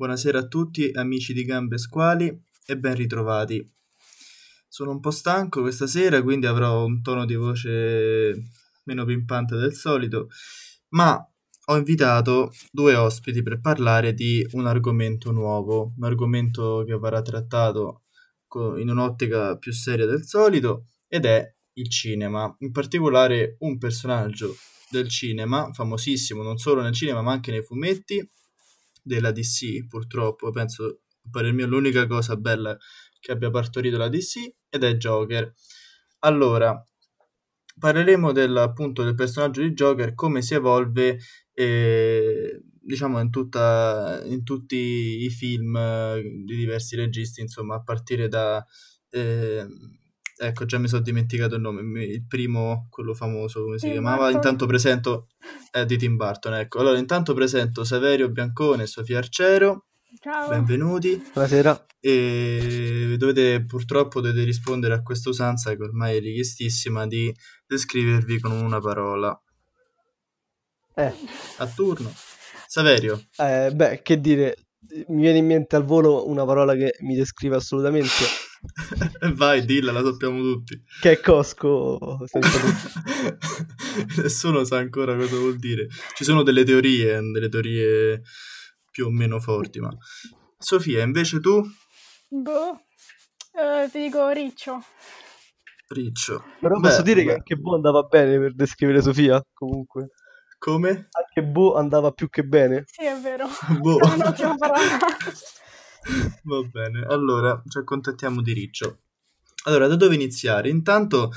Buonasera a tutti, amici di Gambe Squali e ben ritrovati. Sono un po' stanco questa sera, quindi avrò un tono di voce meno pimpante del solito, ma ho invitato due ospiti per parlare di un argomento nuovo, un argomento che verrà trattato in un'ottica più seria del solito ed è il cinema, in particolare un personaggio del cinema, famosissimo non solo nel cinema ma anche nei fumetti della DC, purtroppo, penso per mio l'unica cosa bella che abbia partorito la DC ed è Joker. Allora, parleremo del, appunto del personaggio di Joker, come si evolve eh, diciamo in, tutta, in tutti i film eh, di diversi registi, insomma, a partire da eh, Ecco, già mi sono dimenticato il nome, il primo, quello famoso, come si Tim chiamava? Burton. Intanto presento, è di Tim Burton, ecco. Allora, intanto presento Saverio Biancone e Sofia Arcero. Ciao. Benvenuti. Buonasera. E dovete, purtroppo, dovete rispondere a questa usanza che ormai è richiestissima di descrivervi con una parola. Eh. A turno. Saverio. Eh, beh, che dire, mi viene in mente al volo una parola che mi descrive assolutamente Vai, dilla, la sappiamo tutti. Che è Cosco. Nessuno sa ancora cosa vuol dire. Ci sono delle teorie, delle teorie più o meno forti, ma... Sofia, invece tu? Boh, uh, ti dico Riccio. Riccio. Però beh, posso dire beh. che anche Boh andava bene per descrivere Sofia, comunque. Come? Anche Boh andava più che bene. Sì, è vero. Boh. Va bene, allora ci accontentiamo di Riccio. Allora, da dove iniziare? Intanto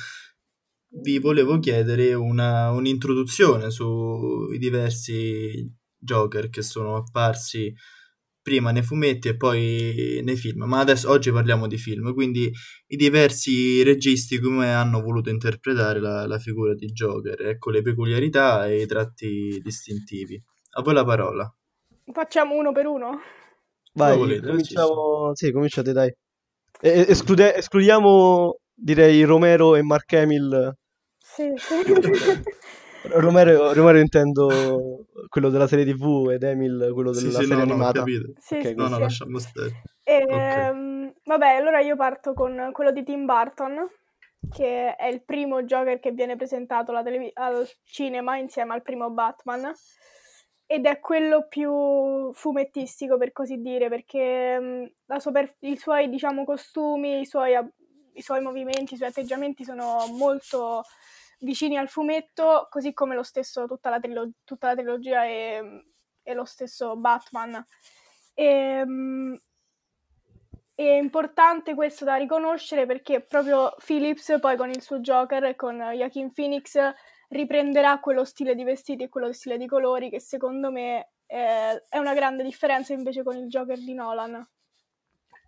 vi volevo chiedere una, un'introduzione sui diversi Joker che sono apparsi prima nei fumetti e poi nei film, ma adesso oggi parliamo di film, quindi i diversi registi come hanno voluto interpretare la, la figura di Joker, ecco le peculiarità e i tratti distintivi. A voi la parola. Facciamo uno per uno? Vai, volete, cominciamo... Sì, cominciate dai. E- esclude- escludiamo, direi, Romero e Mark Hamill. Sì, sì. Romero, Romero intendo quello della serie tv ed Emil quello della sì, serie no, animata. No, sì, okay, no, no, lasciamo stare. E, okay. um, vabbè, allora io parto con quello di Tim Burton, che è il primo Joker che viene presentato televi- al cinema insieme al primo Batman ed è quello più fumettistico per così dire perché mh, super- i suoi diciamo costumi, i suoi, i suoi movimenti, i suoi atteggiamenti sono molto vicini al fumetto, così come lo stesso tutta la, trilo- tutta la trilogia e, e, lo stesso Batman. E, mh, è importante questo da riconoscere perché proprio Phillips poi con il suo Joker e con Joaquin Phoenix riprenderà quello stile di vestiti e quello stile di colori che secondo me è, è una grande differenza invece con il Joker di Nolan.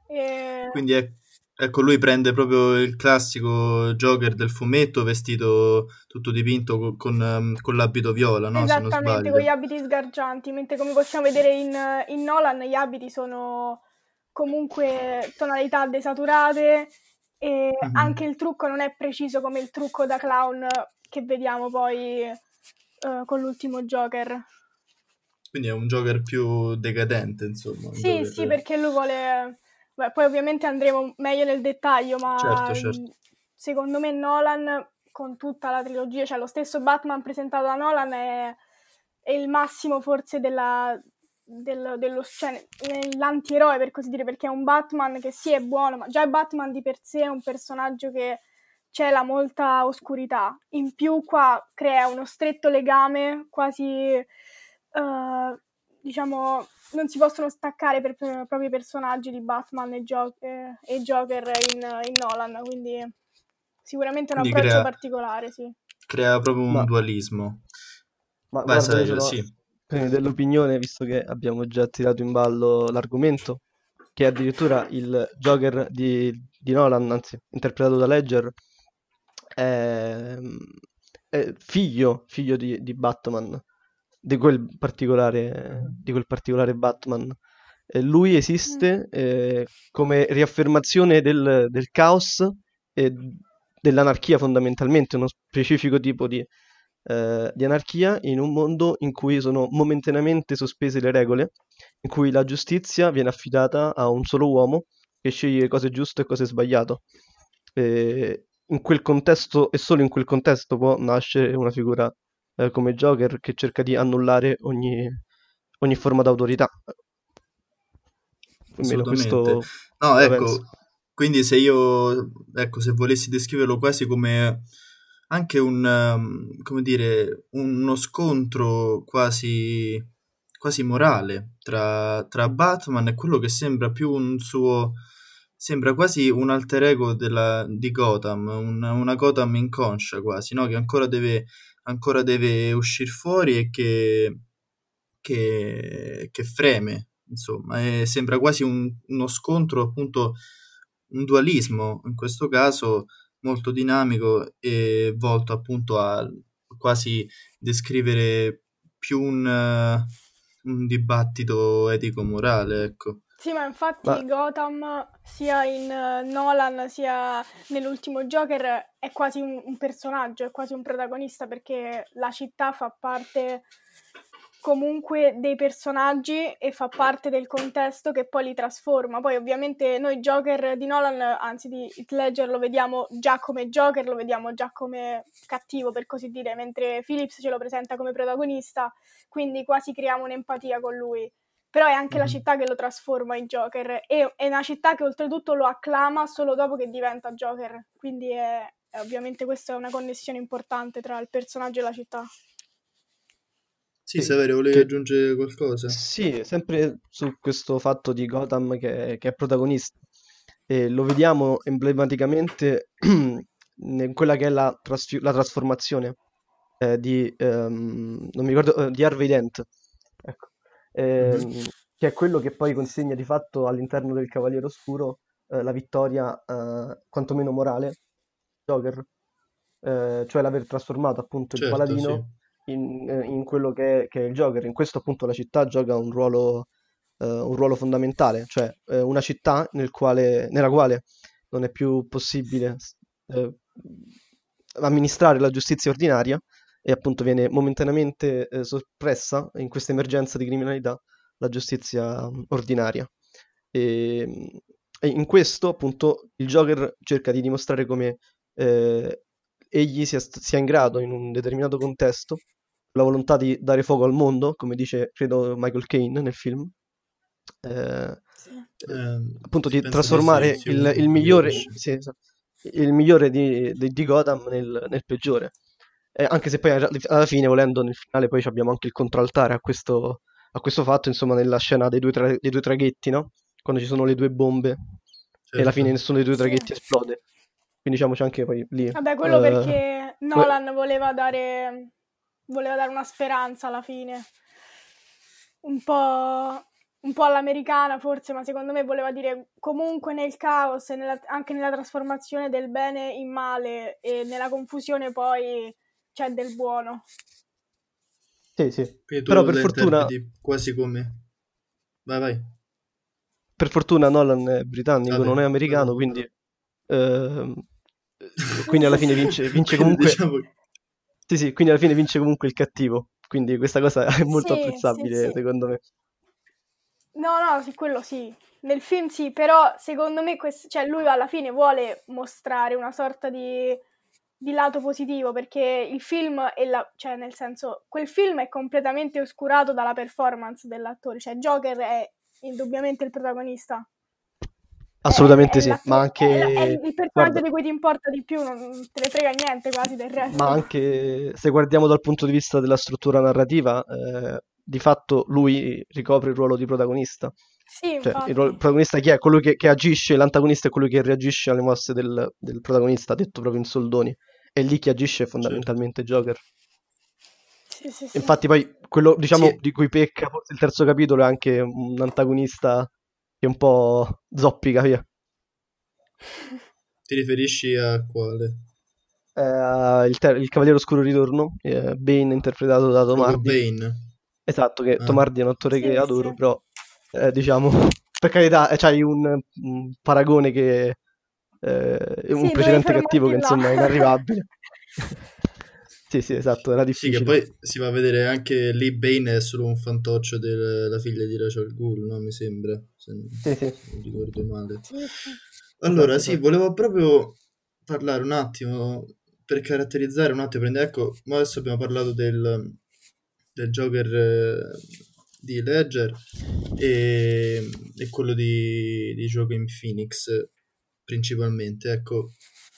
E... Quindi è, ecco, lui prende proprio il classico Joker del fumetto vestito tutto dipinto con, con, um, con l'abito viola, no? Esattamente, con gli abiti sgargianti, mentre come possiamo vedere in, in Nolan gli abiti sono comunque tonalità desaturate e mm-hmm. anche il trucco non è preciso come il trucco da clown che vediamo poi uh, con l'ultimo Joker. Quindi è un Joker più decadente, insomma. Sì, Joker... sì, perché lui vuole... Beh, poi ovviamente andremo meglio nel dettaglio, ma certo, certo. secondo me Nolan, con tutta la trilogia, cioè lo stesso Batman presentato da Nolan è, è il massimo forse della, del, dello, cioè, l'antieroe per così dire, perché è un Batman che sì è buono, ma già Batman di per sé è un personaggio che c'è molta oscurità. In più qua crea uno stretto legame, quasi uh, diciamo non si possono staccare per, per i propri personaggi di Batman e, Gio- eh, e Joker in, in, Nolan, quindi sicuramente un quindi approccio crea, particolare, sì. Crea proprio un ma, dualismo. Ma Vai, guarda, sì. dell'opinione, visto che abbiamo già tirato in ballo l'argomento, che addirittura il Joker di, di Nolan, anzi interpretato da Ledger, è, è figlio, figlio di, di, Batman, di quel particolare, di quel particolare Batman. E lui esiste mm. eh, come riaffermazione del, del caos e dell'anarchia fondamentalmente, uno specifico tipo di, eh, di anarchia in un mondo in cui sono momentaneamente sospese le regole, in cui la giustizia viene affidata a un solo uomo che sceglie cose giuste e cose sbagliate. E in quel contesto e solo in quel contesto può nascere una figura eh, come Joker che cerca di annullare ogni, ogni forma d'autorità. Almeno questo no, ecco, penso. quindi se io, ecco, se volessi descriverlo quasi come anche un, um, come dire, uno scontro quasi, quasi morale tra, tra Batman e quello che sembra più un suo sembra quasi un alter ego della, di Gotham, un, una Gotham inconscia quasi, no? che ancora deve, ancora deve uscire fuori e che, che, che freme, insomma, e sembra quasi un, uno scontro, appunto, un dualismo, in questo caso molto dinamico e volto appunto a quasi descrivere più un, un dibattito etico-morale, ecco. Sì, ma infatti ma... Gotham, sia in uh, Nolan sia nell'ultimo Joker, è quasi un, un, personaggio, è quasi un protagonista perché la città fa parte comunque dei personaggi e fa parte del contesto che poi li trasforma. Poi ovviamente noi Joker di Nolan, anzi di Heath Ledger, lo vediamo già come Joker, lo vediamo già come cattivo per così dire, mentre Phillips ce lo presenta come protagonista, quindi quasi creiamo un'empatia con lui però è anche mm-hmm. la città che lo trasforma in Joker e è una città che oltretutto lo acclama solo dopo che diventa Joker, quindi è, è, ovviamente questa è una connessione importante tra il personaggio e la città. Sì, Saverio, volevi che... aggiungere qualcosa? Sì, sempre su questo fatto di Gotham che, che è protagonista. E lo vediamo emblematicamente in quella che è la, trasfi- la trasformazione eh, di, um, non mi ricordo, uh, di Harvey Dent. Ecco ehm, che è quello che poi consegna di fatto all'interno del Cavaliere Oscuro eh, la vittoria, eh, quantomeno morale, Joker, eh, cioè l'aver trasformato appunto certo, il paladino sì. in, eh, in, quello che è, che è, il Joker. In questo appunto la città gioca un ruolo, eh, un ruolo fondamentale, cioè eh, una città nel quale, nella quale non è più possibile amministrare la giustizia ordinaria e appunto viene momentaneamente eh, soppressa in questa emergenza di criminalità la giustizia mm, ordinaria. E, e, in questo appunto il Joker cerca di dimostrare come eh, egli sia, sia, in grado in un determinato contesto, la volontà di dare fuoco al mondo, come dice credo Michael Caine nel film, eh, eh, appunto di trasformare il, il, migliore, sì, esatto, il migliore di, di, di Gotham nel, nel peggiore. Eh, anche se poi alla fine, volendo, nel finale poi abbiamo anche il controaltare a questo, a questo fatto, insomma, nella scena dei due, tra- dei due traghetti, no? Quando ci sono le due bombe certo. e alla fine nessuno dei due traghetti sì. esplode. Quindi diciamo c'è anche poi lì. Vabbè, quello uh, perché Nolan voleva dare, voleva dare una speranza alla fine. Un po', un po' all'americana forse, ma secondo me voleva dire comunque nel caos e nella, anche nella trasformazione del bene in male e nella confusione poi c'è del buono. Sì, sì. Però per fortuna... Quasi come... Vai, vai. Per fortuna Nolan è britannico, Vabbè, non è americano, quindi... Eh, quindi alla fine vince, vince comunque... diciamo... Sì, sì, quindi alla fine vince comunque il cattivo. Quindi questa cosa è molto sì, apprezzabile, sì, sì. secondo me. No, no, sì, quello sì. Nel film sì, però secondo me quest... cioè, lui alla fine vuole mostrare una sorta di di lato positivo perché il film è la, cioè nel senso quel film è completamente oscurato dalla performance dell'attore cioè Joker è indubbiamente il protagonista. Assolutamente è, sì è ma anche è, il personaggio Guarda... di cui ti importa di più non te ne frega niente quasi del resto. Ma anche se guardiamo dal punto di vista della struttura narrativa eh, di fatto lui ricopre il ruolo di protagonista sì, cioè, il, protagonista chi è? Colui che, che, agisce, l'antagonista è colui che reagisce alle mosse del, del, protagonista, detto proprio in soldoni. E lì chi agisce è fondamentalmente certo. Joker. Sì, sì, sì. Infatti poi quello diciamo di cui pecca forse il terzo capitolo è anche un antagonista che un po' zoppica via. Ti riferisci a quale? Eh, il, ter- il, Cavaliere Oscuro Ritorno, eh, Bane interpretato da Tom Hardy. Bane. Esatto, che ah. Tom Hardy è un attore che adoro, però eh, diciamo, per carità, eh, c'hai un, un paragone che... Eh, un sì, precedente cattivo che insomma è inarrivabile. sì, Sì, esatto, era difficile. Sì, che poi si va a vedere anche lì Bane è solo un fantoccio della figlia di Rachel Ghoul, no? Mi sembra, se non, sì, sì. non ricordo male. Allora, esatto, sì, esatto. volevo proprio parlare un attimo, per caratterizzare un attimo, prendere, ecco, adesso abbiamo parlato del, del Joker eh, di Ledger e, e quello di, di Joaquin Phoenix principalmente, ecco,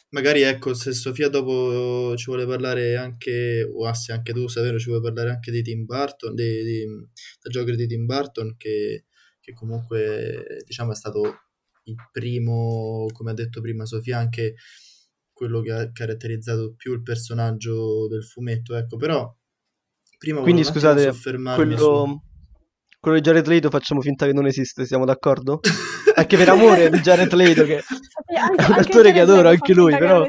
magari ecco se Sofia dopo ci vuole parlare anche o Assi anche tu Savero ci vuole parlare anche di Tim Burton di, di, del Joker di Tim Burton che, che, comunque diciamo è stato il primo come ha detto prima Sofia anche quello che ha caratterizzato più il personaggio del fumetto ecco. Però prima quindi scusate quello, su... quello di Jared Leto facciamo finta che non esiste siamo d'accordo? anche per amore di Jared Leto che anche, è un attore che adoro anche lui però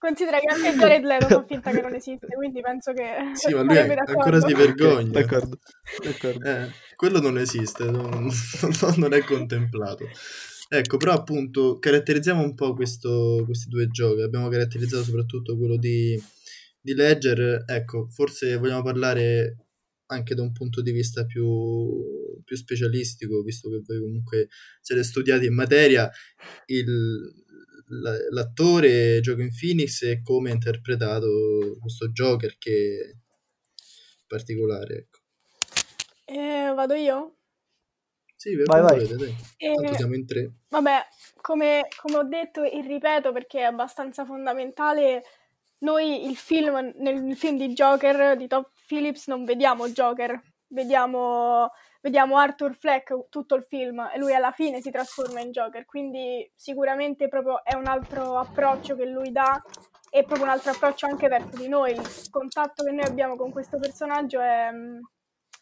Considera che anche Jared Leto fa finta che non esiste, quindi penso che... Sì, ma lui è, ancora si vergogna. D'accordo, d'accordo. Eh, quello non esiste, non, non, è contemplato. Ecco, però appunto caratterizziamo un po' questo, questi due giochi. Abbiamo caratterizzato soprattutto quello di, di Ledger. Ecco, forse vogliamo parlare anche da un punto di vista più, più specialistico, visto che voi comunque siete studiati in materia, il, l'attore Joaquin Phoenix e come ha interpretato questo Joker che è particolare. Ecco. Eh, vado io? Sì, vai, vai. Volete. Eh, siamo in tre. Vabbè, come, come ho detto e ripeto perché è abbastanza fondamentale noi il film, nel film di Joker di Top Phillips non vediamo Joker, vediamo, vediamo Arthur Fleck tutto il film e lui alla fine si trasforma in Joker, quindi sicuramente proprio è un altro approccio che lui dà e proprio un altro approccio anche verso di noi. Il contatto che noi abbiamo con questo personaggio è,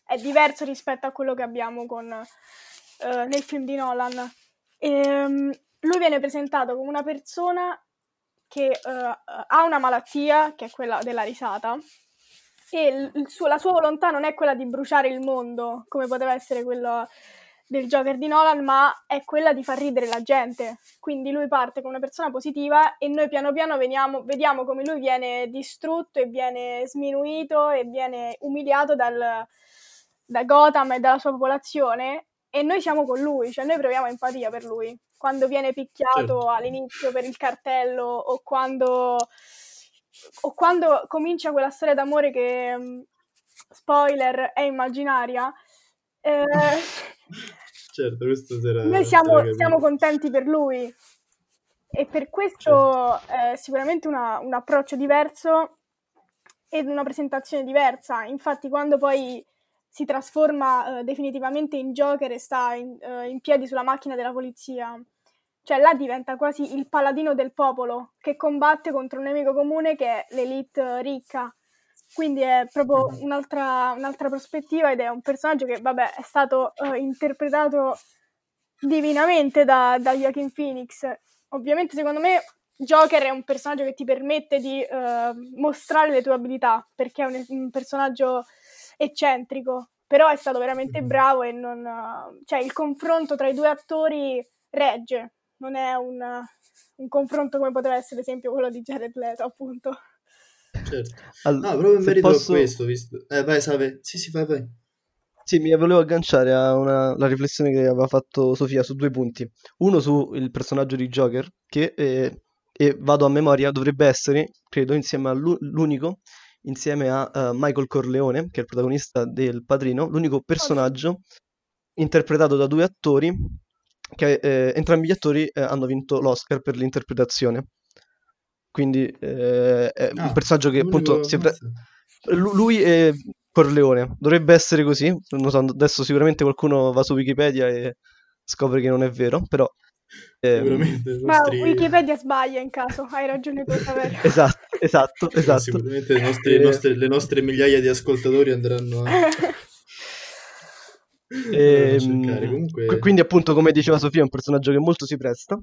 è diverso rispetto a quello che abbiamo con, uh, nel film di Nolan. E, um, lui viene presentato come una persona che uh, ha una malattia, che è quella della risata, e suo, la sua volontà non è quella di bruciare il mondo, come poteva essere quello del Joker di Nolan, ma è quella di far ridere la gente. Quindi lui parte come una persona positiva e noi piano piano veniamo, vediamo come lui viene distrutto e viene sminuito e viene umiliato dal, da Gotham e dalla sua popolazione e noi siamo con lui, cioè noi proviamo empatia per lui. Quando viene picchiato certo. all'inizio per il cartello o quando, o quando comincia quella storia d'amore che, mm, spoiler, è immaginaria. Eh, certo, questo sarà... Noi siamo, siamo contenti per lui e per questo certo. è sicuramente una, un approccio diverso ed una presentazione diversa. Infatti quando poi si trasforma uh, definitivamente in Joker e sta in, uh, in, piedi sulla macchina della polizia. Cioè là diventa quasi il paladino del popolo che combatte contro un nemico comune che è l'elite ricca. Quindi è proprio mm-hmm. un'altra, un'altra prospettiva ed è un personaggio che, vabbè, è stato uh, interpretato divinamente da, da Joaquin Phoenix. Ovviamente, secondo me, Joker è un personaggio che ti permette di mostrare le tue abilità, perché è un, un personaggio eccentrico, però è stato veramente mm-hmm. bravo e non... cioè il confronto tra i due attori regge, non è un, un confronto come poteva essere ad esempio quello di Jared Leto appunto. Certo. Allora, no, proprio in merito posso... a questo, visto... Eh, vai Save. Sì, sì, vai, vai. Sì, mi volevo agganciare alla riflessione che aveva fatto Sofia su due punti. Uno sul personaggio di Joker, che, eh, e vado a memoria, dovrebbe essere, credo, insieme all'unico insieme a uh, Michael Corleone, che è il protagonista del Padrino, l'unico personaggio interpretato da due attori che eh, entrambi gli attori eh, hanno vinto l'Oscar per l'interpretazione. Quindi eh, è ah, un personaggio che appunto pre- lui è Corleone, dovrebbe essere così, adesso sicuramente qualcuno va su Wikipedia e scopre che non è vero, però Ehm, Ma Wikipedia sbaglia in caso, hai ragione tu Saverio. esatto, esatto, esatto. Sicuramente le nostre, eh... nostre, le nostre, migliaia di ascoltatori andranno a... E, ehm, Comunque... Quindi appunto come diceva Sofia è un personaggio che molto si presta,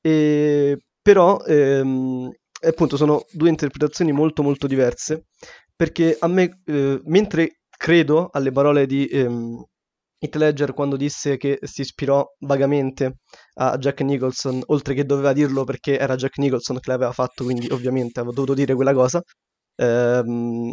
e, però ehm, appunto sono due interpretazioni molto molto diverse perché a me, eh, mentre credo alle parole di, ehm, Heath Ledger quando disse che si ispirò vagamente a Jack Nicholson, oltre che doveva dirlo perché era Jack Nicholson che l'aveva fatto, quindi ovviamente avevo dovuto dire quella cosa. Ehm,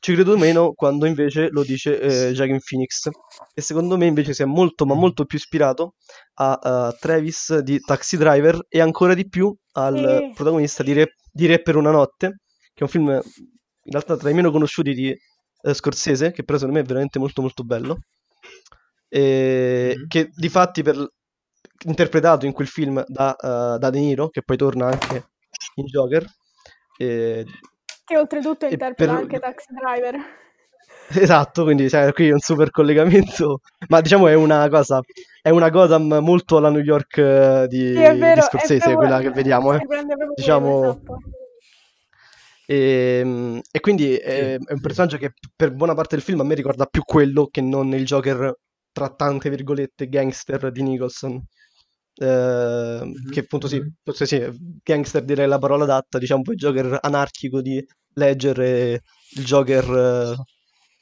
ci credo meno quando invece lo dice eh, Joaquin Phoenix e secondo me invece si è molto ma molto più ispirato a, a Travis di Taxi Driver e ancora di più al sì. protagonista di Re, di Re per una notte che è un film in realtà tra i meno conosciuti di eh, Scorsese che però secondo me è veramente molto molto bello e mm-hmm. che di fatti per, interpretato in quel film da, uh, da De Niro che poi torna anche in Joker e che oltretutto interpreta per... anche Taxi Driver. Esatto, quindi cioè, qui è un super collegamento, ma diciamo è una cosa, è una Gotham molto alla New York eh, di, sì, vero, di Scorsese, quella che vediamo, eh. diciamo... Esatto. E, ehm, e, quindi è, è, un personaggio che per buona parte del film a me ricorda più quello che non il Joker tra tante virgolette gangster di Nicholson. Eh, mm-hmm. Che appunto sì, forse sì, gangster direi la parola adatta, diciamo poi Joker anarchico di Ledger e il Joker uh,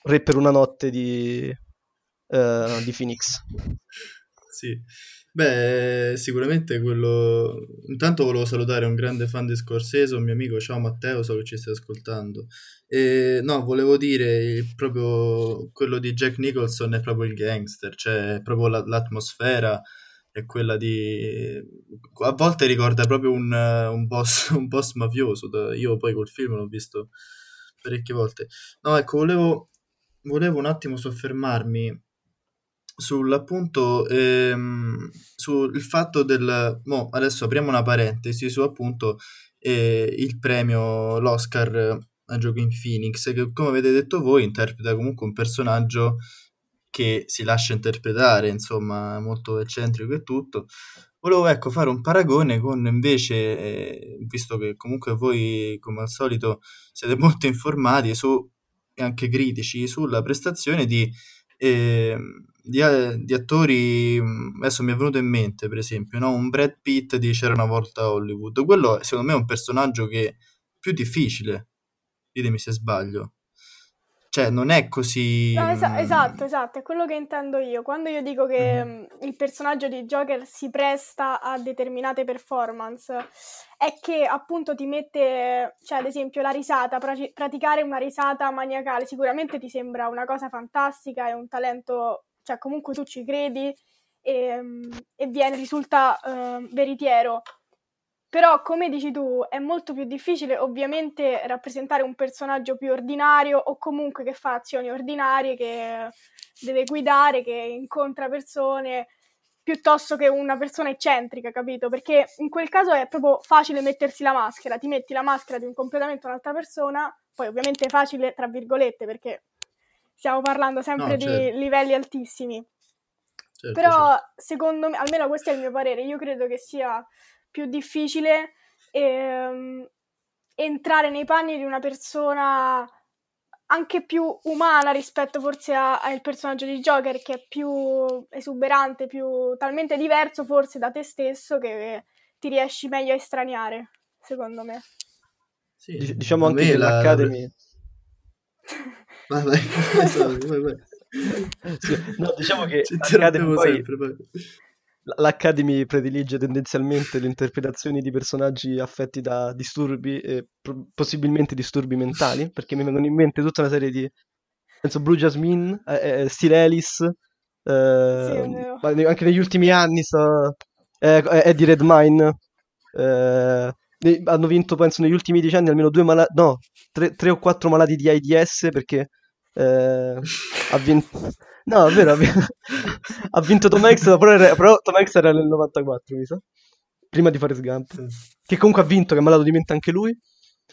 Re per una notte di, uh, di Phoenix. Sì, beh, sicuramente quello. Intanto volevo salutare un grande fan di Scorsese, un mio amico, ciao Matteo, so che ci stai ascoltando. E, no, volevo dire proprio quello di Jack Nicholson è proprio il gangster, cioè proprio la, l'atmosfera è quella di... a volte ricorda proprio un, un, boss, un boss mafioso, io poi col film l'ho visto parecchie volte. No, ecco, volevo, volevo un attimo soffermarmi sull'appunto ehm, sul fatto del mo, adesso apriamo una parentesi su appunto eh, il premio l'Oscar a Joaquin Phoenix che come avete detto voi interpreta comunque un personaggio che si lascia interpretare, insomma, molto eccentrico e tutto. Volevo ecco fare un paragone con invece, eh, visto che comunque voi come al solito siete molto informati su, e anche critici sulla prestazione di, eh, di, di, attori, adesso mi è venuto in mente per esempio, no? un Brad Pitt di C'era una volta a Hollywood, quello secondo me è un personaggio che è più difficile, ditemi se sbaglio. Cioè, non è così... No, es- esatto, esatto, è quello che intendo io. Quando io dico che mm. il personaggio di Joker si presta a determinate performance, è che appunto ti mette, cioè ad esempio la risata, pra- praticare una risata maniacale, sicuramente ti sembra una cosa fantastica, è un talento, cioè comunque tu ci credi e, e viene, risulta uh, veritiero. Però, come dici tu, è molto più difficile ovviamente rappresentare un personaggio più ordinario o comunque che fa azioni ordinarie, che deve guidare, che incontra persone, piuttosto che una persona eccentrica, capito? Perché in quel caso è proprio facile mettersi la maschera, ti metti la maschera di un completamente un'altra persona, poi ovviamente è facile tra virgolette perché stiamo parlando sempre no, certo. di livelli altissimi. Certo, Però certo. secondo me, almeno questo è il mio parere, io credo che sia più difficile ehm, entrare nei panni di una persona anche più umana rispetto forse al personaggio di Joker che è più esuberante, più talmente diverso forse da te stesso che ti riesci meglio a estraniare, secondo me. Sì, diciamo anche che la... l'Academy... vai, vai, vai, vai. Sì, no, diciamo che l'Academy poi... Sempre, l'Academy predilige tendenzialmente le interpretazioni di personaggi affetti da disturbi e pro- possibilmente disturbi mentali, perché mi vengono in mente tutta una serie di penso Blue Jasmine, eh, eh, Steel Alice, eh, sì, anche negli ultimi anni so, eh, Eddie Redmine eh, hanno vinto penso negli ultimi dieci anni almeno due malati no, tre, tre, o quattro malati di AIDS perché eh, ha vinto No, è vero, ha vinto Tom Hanks, però, era, però Tom Hanks era nel 94, mi sa. Prima di Forrest Gump. Sì. Che comunque ha vinto, che è malato di mente anche lui.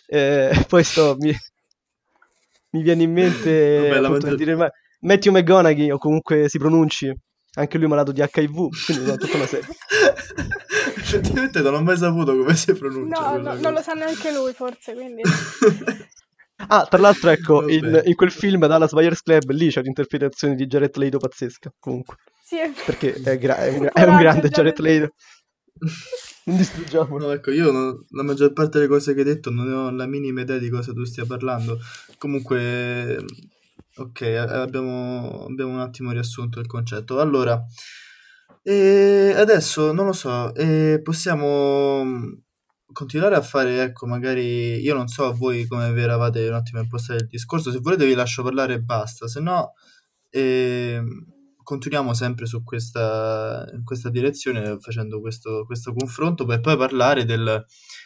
E poi sto, mi, mi viene in mente Vabbè, appunto, dire, ma, Matthew McGonaghy, o comunque si pronunci, anche lui malato di HIV, quindi no, tutta una serie. Effettivamente non ho mai saputo come si pronuncia. No, no non lo sa neanche lui, forse, quindi... Ah, tra l'altro, ecco, in, in, quel film Dallas Buyers Club lì c'è un'interpretazione di Jared Leto pazzesca, comunque. Sì, è Perché è, gra- è, un, è un grande Jared Leto. non distruggiamo. No, ecco, io non, la maggior parte delle cose che hai detto non ho la minima idea di cosa tu stia parlando. Comunque, Ok, abbiamo, abbiamo un attimo riassunto il concetto. Allora, e adesso non lo so, e possiamo continuare a fare, ecco, magari io non so voi come vi eravate un attimo impostati il discorso, se volete vi lascio parlare e basta, se no eh, continuiamo sempre su questa, in questa direzione facendo questo, questo confronto per poi parlare del,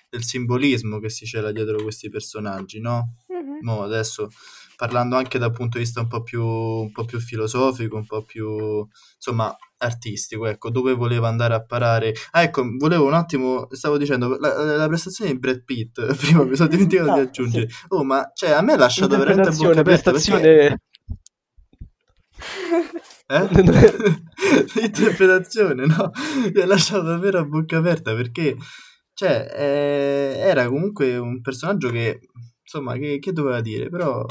del simbolismo che si cela dietro questi personaggi, no? Mm-hmm. Mo adesso parlando anche dal punto di vista un po' più, un po più filosofico, un po' più insomma artistico, ecco, dove voleva andare a parare. Ah, ecco, volevo un attimo, stavo dicendo, la, la prestazione di Brad Pitt, prima mi sono dimenticato ah, di aggiungere. Sì. Oh, ma cioè, a me ha lasciato veramente a bocca aperta prestazione... perché... Eh? L'interpretazione, no? Mi ha lasciato davvero a bocca aperta perché, cioè, eh, era comunque un personaggio che insomma, che, che, doveva dire, però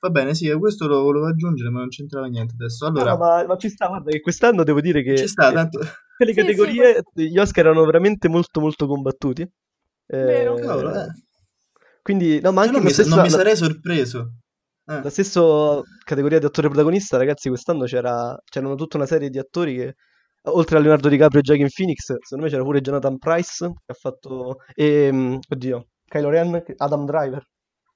va bene, sì, questo lo volevo aggiungere, ma non c'entrava niente adesso. Allora, no, ma, ma, ci sta, guarda che quest'anno devo dire che ci sta, tanto... le sì, categorie, sì, gli Oscar erano veramente molto molto combattuti. Eh, Vero. Cavolo, eh. Quindi, no, ma anche non, mi, stessa, non mi sarei sorpreso. Eh. La stessa categoria di attore protagonista, ragazzi, quest'anno c'era, c'erano tutta una serie di attori che oltre a Leonardo DiCaprio e Joaquin Phoenix, secondo me c'era pure Jonathan Price che ha fatto e, ehm, oddio, Kylo Ren, Adam Driver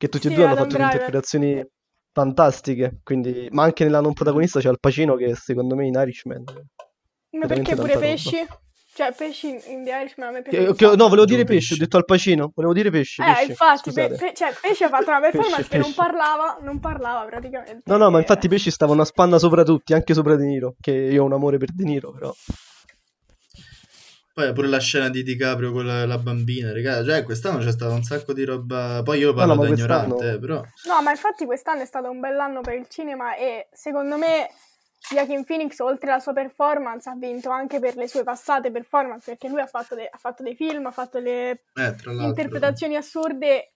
che tutti sì, e due hanno fatto delle interpretazioni fantastiche, quindi... ma anche nella non protagonista c'è Al Pacino che secondo me in Irishman ma perché pure pesci? Roba. Cioè, pesci in The Irishman a me piace. Che, no, volevo dire pesci, ho detto Al Pacino, volevo dire pesci. Eh, pesci. infatti, pe- pe- cioè, pesci ha fatto una performance pesce, che pesce. non parlava, non parlava praticamente. No, no, ma infatti pesci stava una spanna sopra tutti, anche sopra De Niro, che io ho un amore per De Niro, però... Poi pure la scena di DiCaprio con la, la bambina, raga, cioè quest'anno c'è stato un sacco di roba. Poi io parlo no, no, da ignorante, eh, però. No, ma infatti quest'anno è stato un bell'anno per il cinema e secondo me Joaquin Phoenix, oltre alla sua performance, ha vinto anche per le sue passate performance, perché lui ha fatto, de- ha fatto dei film, ha fatto le eh, interpretazioni assurde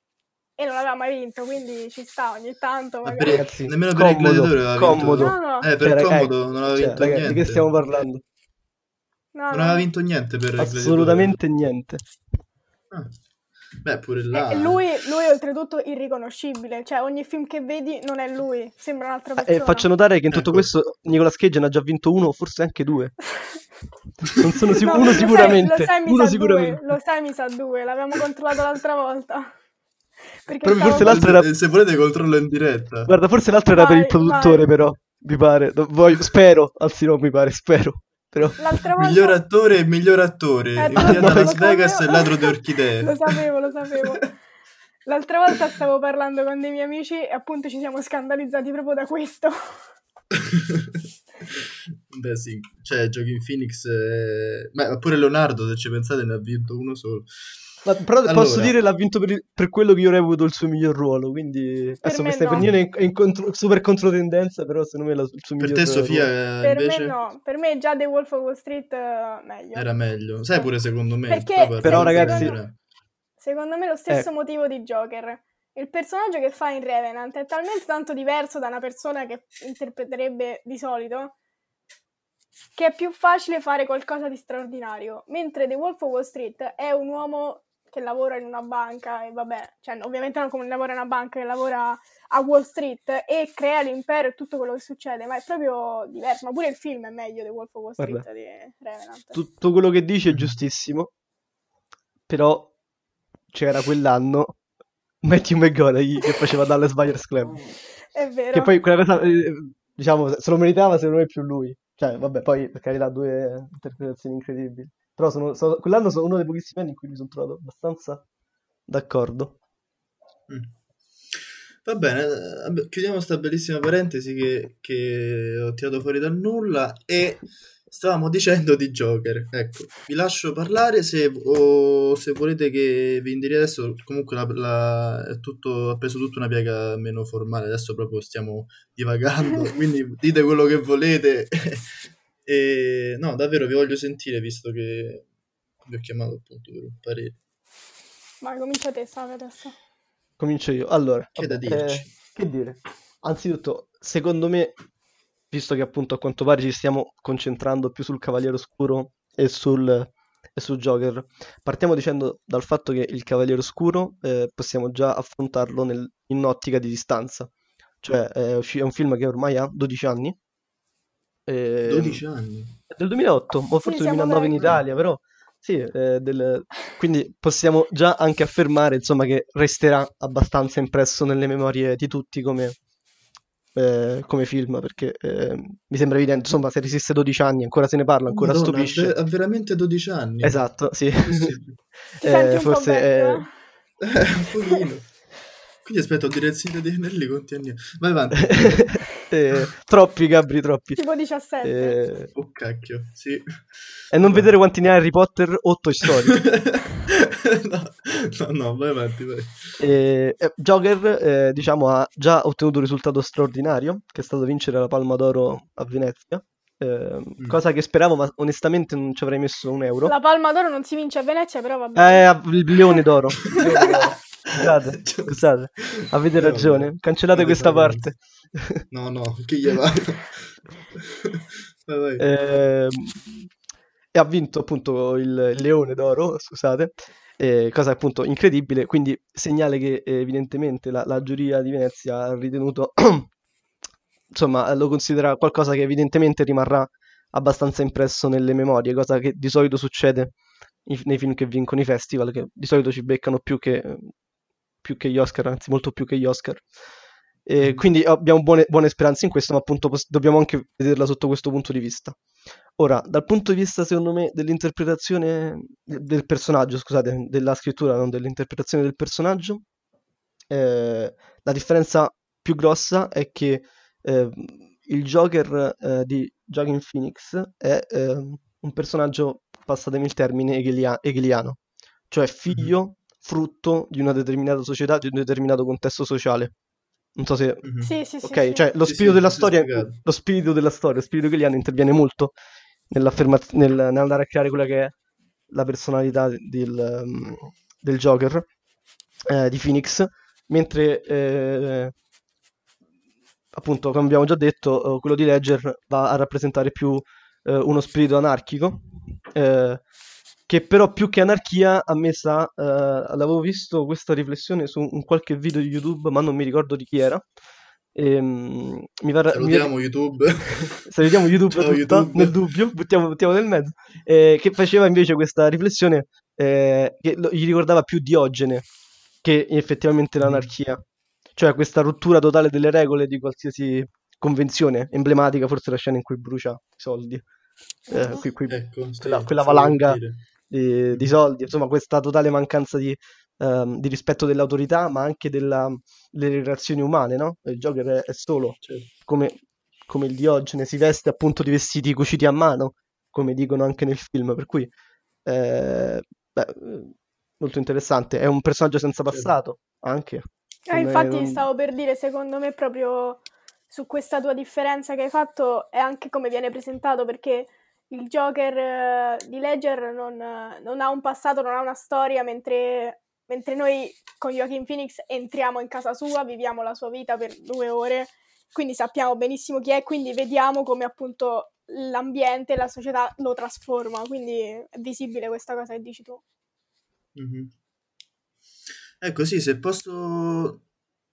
e non aveva mai vinto, quindi ci sta ogni tanto. Magari. Per, ragazzi, nemmeno per comodo, il gladiatore aveva comodo. vinto. No, no. Eh, per cioè, comodo non aveva cioè, vinto ragazzi, niente. Di che stiamo parlando? No, non no. aveva vinto niente per Assolutamente niente. Ah. Beh, pure là. E lui, lui oltretutto irriconoscibile, cioè ogni film che vedi non è lui, sembra un'altra ah, persona. E faccio notare che in tutto ecco. questo Nicolas Cage ne ha già vinto uno, forse anche due. non sono sicuro, no, uno sicuramente. Lo sai, uno sa sicuramente. Due, lo sai, mi sa due, l'abbiamo controllato l'altra volta. Perché Proprio forse l'altro era... Se volete controllo in diretta. Guarda, forse l'altro era vai, per il produttore vai. però, mi pare. Voglio, spero, anzi no, mi pare, spero. Però... Volta... Miglior attore e miglior attore. Eh, no, Las Vegas e ladro di orchidee. lo sapevo, lo sapevo. L'altra volta stavo parlando con dei miei amici e appunto ci siamo scandalizzati proprio da questo. Beh sì, cioè Joaquin Phoenix, è... ma pure Leonardo se ci pensate ne ha vinto uno solo. Ma, però allora, posso dire l'ha vinto per, per, quello che io reputo il suo miglior ruolo, quindi adesso questa no. opinione è, in contro, super controtendenza, però secondo me la, il suo per miglior ruolo. Per te Sofia per invece... me no, per me già The Wolf of Wall Street uh, meglio. Era meglio, sai pure secondo me. Perché, però ragazzi... Secondo, secondo me lo stesso eh. motivo di Joker. Il personaggio che fa in Revenant è talmente tanto diverso da una persona che interpreterebbe di solito che è più facile fare qualcosa di straordinario, mentre The Wolf of Wall Street è un uomo che lavora in una banca e vabbè, cioè ovviamente non come lavora in una banca, che lavora a Wall Street e crea l'impero e tutto quello che succede, ma è proprio diverso, ma pure il film è meglio di Wolf of Wall Street Guarda, di Revenant. Tutto quello che dici è giustissimo, però c'era quell'anno Matthew McGonaghy che faceva Dallas Buyers Club. È vero. Che poi quella cosa, eh, diciamo, se lo meritava secondo me più lui. Cioè, vabbè, poi per carità due interpretazioni incredibili. Però sono, sono, quell'anno sono uno dei pochissimi anni in cui mi sono trovato abbastanza d'accordo. Mm. Va bene, chiudiamo questa bellissima parentesi che, che, ho tirato fuori dal nulla e stavamo dicendo di Joker. Ecco, vi lascio parlare se, o se volete che vi indiri adesso. Comunque la, la, tutto, ha preso tutta una piega meno formale, adesso proprio stiamo divagando, quindi dite quello che volete e no, davvero vi voglio sentire visto che vi ho chiamato appunto per un parere. Vai, comincia te, Save, adesso. Comincio io. Allora, che vabbè, da dirci? Eh, che dire? Anzitutto, secondo me, visto che appunto a quanto pare ci stiamo concentrando più sul Cavaliere Oscuro e sul, e sul Joker, partiamo dicendo dal fatto che il Cavaliere Oscuro eh, possiamo già affrontarlo nel, in un'ottica di distanza. cioè è, usci- è un film che ormai ha 12 anni. E... 12 anni? Del 2008, o forse sì, 2009 in Italia, però sì, eh, del... quindi possiamo già anche affermare insomma, che resterà abbastanza impresso nelle memorie di tutti come, eh, come film, perché eh, mi sembra evidente, insomma, se resiste 12 anni, ancora se ne parla, ancora Madonna, stupisce. Ha veramente 12 anni? Esatto, sì. eh, forse... È... un pochino. Quindi aspetta, ho direzione dei Nelli quanti anni Vai avanti. eh, troppi, Gabri, troppi. Tipo 17. Eh... Oh cacchio, sì. E non vedere quanti ne ha Harry Potter o Toy Story. no, no, no, vai avanti, vai. Eh, Joker, eh, diciamo, ha già ottenuto un risultato straordinario, che è stato vincere la Palma d'Oro a Venezia. Eh, mm. Cosa che speravo, ma onestamente non ci avrei messo un euro. La Palma d'Oro non si vince a Venezia, però va bene. Eh, il Leone d'Oro. Scusate, scusate, avete ragione. Cancellate questa parte. No, no, che gli va. eh, e ha vinto appunto il Leone d'Oro, scusate, eh, cosa appunto incredibile, quindi segnale che eh, evidentemente la, la, giuria di Venezia ha ritenuto, insomma, lo considera qualcosa che evidentemente rimarrà abbastanza impresso nelle memorie, cosa che di solito succede nei film che vincono i festival, che di solito ci beccano più che più che gli Oscar, anzi molto più che gli Oscar. E mm. quindi abbiamo buone, buone, speranze in questo, ma appunto dobbiamo anche vederla sotto questo punto di vista. Ora, dal punto di vista, secondo me, dell'interpretazione del personaggio, scusate, della scrittura, non dell'interpretazione del personaggio, eh, la differenza più grossa è che eh, il Joker eh, di Joaquin Phoenix è ehm, un personaggio, passatemi il termine, hegeliano, cioè figlio mm-hmm frutto di una determinata società, di un determinato contesto sociale. Non so se... Mm-hmm. Sì, sì, ok, sì, cioè lo spirito della storia, lo spirito della storia, lo spirito hanno interviene molto nel, nell'andare a creare quella che è la personalità del, um, del Joker eh, di Phoenix, mentre eh, appunto, come abbiamo già detto, eh, quello di Ledger va a rappresentare più eh, uno spirito anarchico eh, che però più che anarchia a me sa, uh, l'avevo visto questa riflessione su un qualche video di YouTube, ma non mi ricordo di chi era. E, um, mi var- Salutiamo mi... YouTube. Salutiamo YouTube, Ciao, YouTube. nel dubbio, buttiamo, buttiamo nel mezzo. Eh, che faceva invece questa riflessione eh, che lo, gli ricordava più Diogene che effettivamente mm. l'anarchia. Cioè questa rottura totale delle regole di qualsiasi convenzione, emblematica forse la scena in cui brucia i soldi. Eh, qui, qui, ecco, quella, sì, quella valanga di, di, soldi, insomma questa totale mancanza di, um, di rispetto dell'autorità, ma anche della, delle relazioni umane, no? Il Joker è, è solo certo. come, come, il Diogene, si veste appunto di vestiti cuciti a mano, come dicono anche nel film, per cui eh, beh, molto interessante. È un personaggio senza certo. passato, anche. Eh, infatti non... stavo per dire, secondo me proprio su questa tua differenza che hai fatto è anche come viene presentato, perché il Joker eh, di Ledger non, non, ha un passato, non ha una storia, mentre, mentre noi con Joaquin Phoenix entriamo in casa sua, viviamo la sua vita per due ore, quindi sappiamo benissimo chi è, quindi vediamo come appunto l'ambiente, la società lo trasforma, quindi è visibile questa cosa che dici tu. Mm-hmm. Ecco, sì, se posso...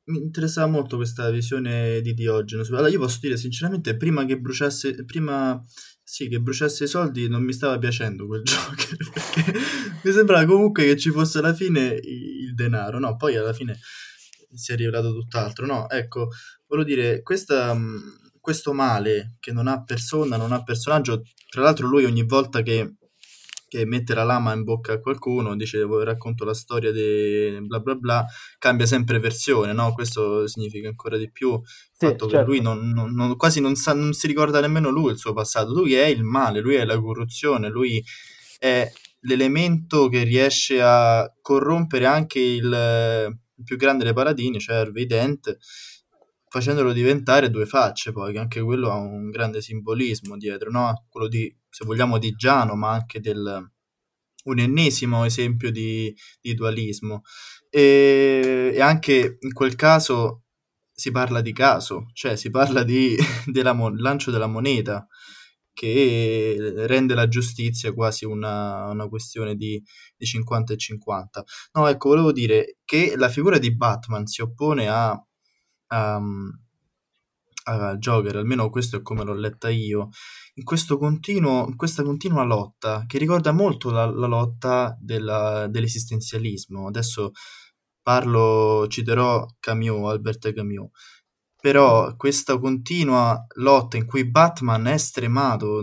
Mi interessava molto questa visione di Diogeno. Allora, io posso dire sinceramente, prima che bruciasse, prima sì, che bruciasse i soldi non mi stava piacendo quel gioco, perché mi sembrava comunque che ci fosse alla fine il denaro, no? Poi alla fine si è rivelato tutt'altro, no? Ecco, volevo dire, questa, questo male che non ha persona, non ha personaggio, tra l'altro lui ogni volta che che mette la lama in bocca a qualcuno, dice racconto la storia di bla bla bla, cambia sempre versione, no? Questo significa ancora di più il sì, fatto certo. che lui non, non, non, quasi non, sa, non si ricorda nemmeno lui il suo passato, lui è il male, lui è la corruzione, lui è l'elemento che riesce a corrompere anche il, il più grande dei paladini, cioè Harvey Dent, facendolo diventare due facce poi, che anche quello ha un grande simbolismo dietro, no? Quello di, se vogliamo, di Giano, ma anche del, un ennesimo esempio di, di dualismo. E, e, anche in quel caso si parla di caso, cioè si parla di della mo- lancio della moneta, che rende la giustizia quasi una, una questione di, di, 50 e 50. No, ecco, volevo dire che la figura di Batman si oppone a um, al Joker, almeno questo è come l'ho letta io, in, continuo, in questa continua lotta che ricorda molto la, la lotta della, dell'esistenzialismo. Adesso parlo, citerò Camus, Albert Camus, però questa continua lotta in cui Batman è stremato,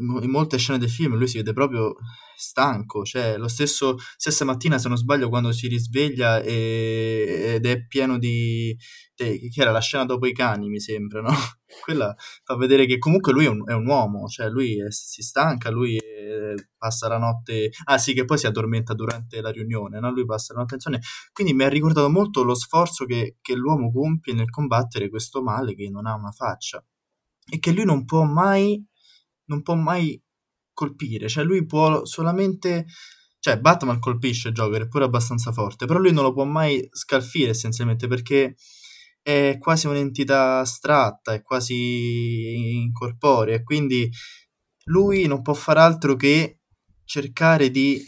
in molte scene del film lui si vede proprio stanco, cioè lo stesso stessa mattina se non sbaglio quando si risveglia e, ed è pieno di che era la scena dopo i cani mi sembra, no? Quella fa vedere che comunque lui è un, è un uomo, cioè lui è, si stanca, lui è, passa la notte, ah sì che poi si addormenta durante la riunione, no? Lui passa la notte in sonno, quindi mi ha ricordato molto lo sforzo che, che l'uomo compie nel combattere questo male che non ha una faccia e che lui non può mai non può mai colpire, cioè lui può solamente... Cioè, Batman colpisce Joker, è pure abbastanza forte, però lui non lo può mai scalfire essenzialmente perché è quasi un'entità astratta, è quasi incorporea, quindi lui non può fare altro che cercare di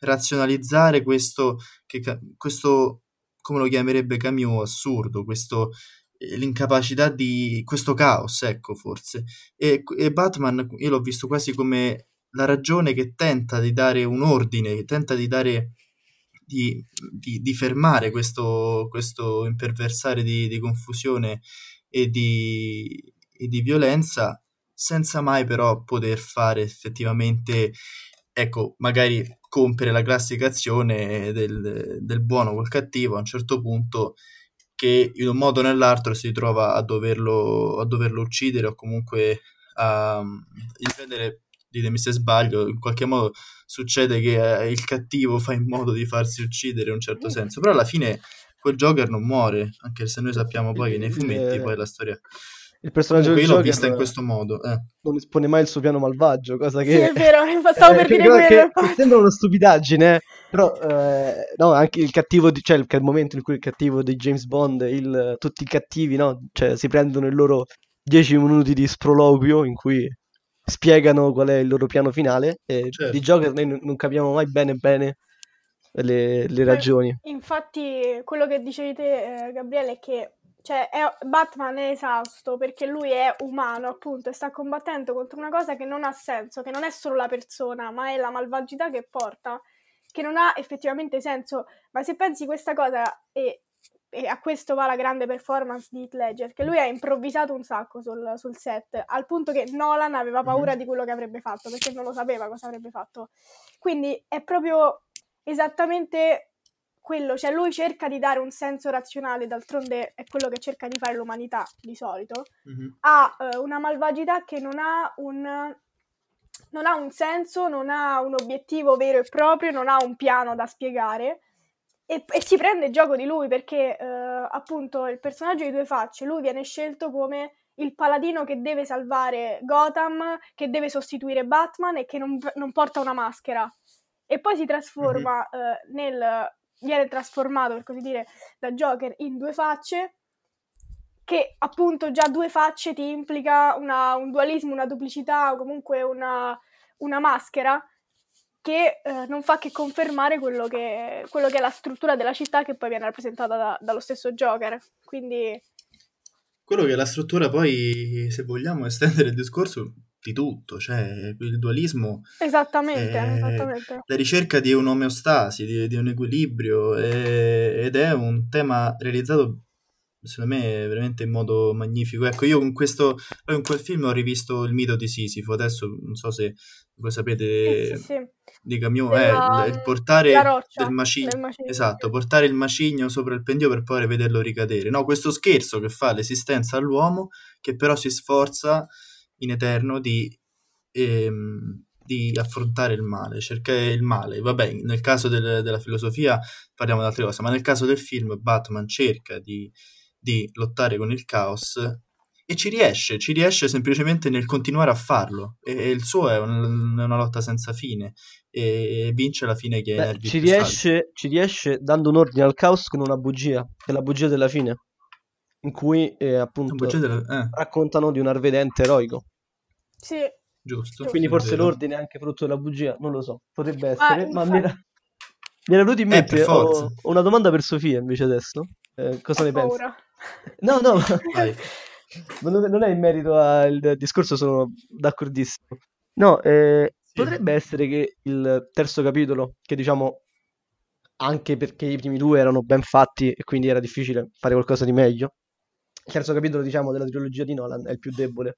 razionalizzare questo, che, questo come lo chiamerebbe Camus, assurdo, questo l'incapacità di questo caos, ecco, forse. E, e, Batman io l'ho visto quasi come la ragione che tenta di dare un ordine, che tenta di dare di, di, di fermare questo, questo imperversare di, di confusione e di, e di violenza senza mai però poter fare effettivamente, ecco, magari compiere la classica azione del, del buono col cattivo a un certo punto che in un modo o nell'altro si trova a doverlo, a doverlo uccidere o comunque a difendere, ditemi se sbaglio, in qualche modo succede che eh, il cattivo fa in modo di farsi uccidere in un certo mm. senso, però alla fine quel Joker non muore, anche se noi sappiamo poi che nei fumetti eh, poi la storia il personaggio Comunque, io l'ho vista in questo modo. Eh. Non espone mai il suo piano malvagio, cosa che... Sì, è vero, stavo per dire quello. Che sembra una stupidaggine, però eh, no, anche il cattivo, di, cioè il, il, momento in cui il cattivo di James Bond, il, tutti i cattivi, no? Cioè si prendono i loro dieci minuti di sproloquio in cui spiegano qual è il loro piano finale e certo. di Joker noi non capiamo mai bene bene le, le ragioni. Infatti quello che dicevi te, eh, Gabriele, è che cioè, è, Batman è esausto perché lui è umano, appunto, e sta combattendo contro una cosa che non ha senso, che non è solo la persona, ma è la malvagità che porta, che non ha effettivamente senso. Ma se pensi questa cosa, e, e a questo va la grande performance di Heath Ledger, che lui ha improvvisato un sacco sul, sul set, al punto che Nolan aveva paura mm-hmm. di quello che avrebbe fatto, perché non lo sapeva cosa avrebbe fatto. Quindi è proprio esattamente quello, cioè lui cerca di dare un senso razionale, d'altronde è quello che cerca di fare l'umanità di solito, mm-hmm. ha eh, una malvagità che non ha un, non ha un senso, non ha un obiettivo vero e proprio, non ha un piano da spiegare e, e si prende gioco di lui perché eh, appunto il personaggio di due facce, lui viene scelto come il paladino che deve salvare Gotham, che deve sostituire Batman e che non, non porta una maschera. E poi si trasforma mm-hmm. eh, nel viene trasformato, per così dire, da Joker in due facce, che appunto già due facce ti implica una, un dualismo, una duplicità o comunque una, una maschera che eh, non fa che confermare quello che, quello che, è la struttura della città che poi viene rappresentata da, dallo stesso Joker. Quindi... Quello che è la struttura poi, se vogliamo estendere il discorso, di tutto, cioè il dualismo esattamente, esattamente. la ricerca di un'omeostasi, di, di un equilibrio è, ed è un tema realizzato secondo me veramente in modo magnifico. Ecco, io con questo poi in quel film ho rivisto il mito di Sisifo, adesso non so se voi sapete sì, sì, sì. di Camus, Della, è il, il portare roccia, il macigno, esatto, portare il macigno sopra il pendio per poi vederlo ricadere. No, questo scherzo che fa l'esistenza all'uomo che però si sforza in eterno di, ehm, di affrontare il male, cercare il male. Vabbè, nel caso del, della filosofia parliamo di altre cose, ma nel caso del film Batman cerca di, di lottare con il caos e ci riesce, ci riesce semplicemente nel continuare a farlo. E, e il suo è, un, è, una lotta senza fine e vince alla fine che Beh, ci riesce, ci riesce dando un ordine al caos con una bugia, che è la bugia della fine in cui eh, appunto della... eh. raccontano di un arvedente eroico. Sì. Giusto. Quindi forse l'ordine è anche frutto della bugia, non lo so, potrebbe essere, ah, ma mi era... mi era venuto in eh, mente, ho... ho, una domanda per Sofia invece adesso, eh, cosa ne pensi? No, no, non è in merito al discorso, sono d'accordissimo. No, eh, sì. potrebbe essere che il terzo capitolo, che diciamo anche perché i primi due erano ben fatti e quindi era difficile fare qualcosa di meglio, il terzo capitolo, diciamo, della trilogia di Nolan è il più debole.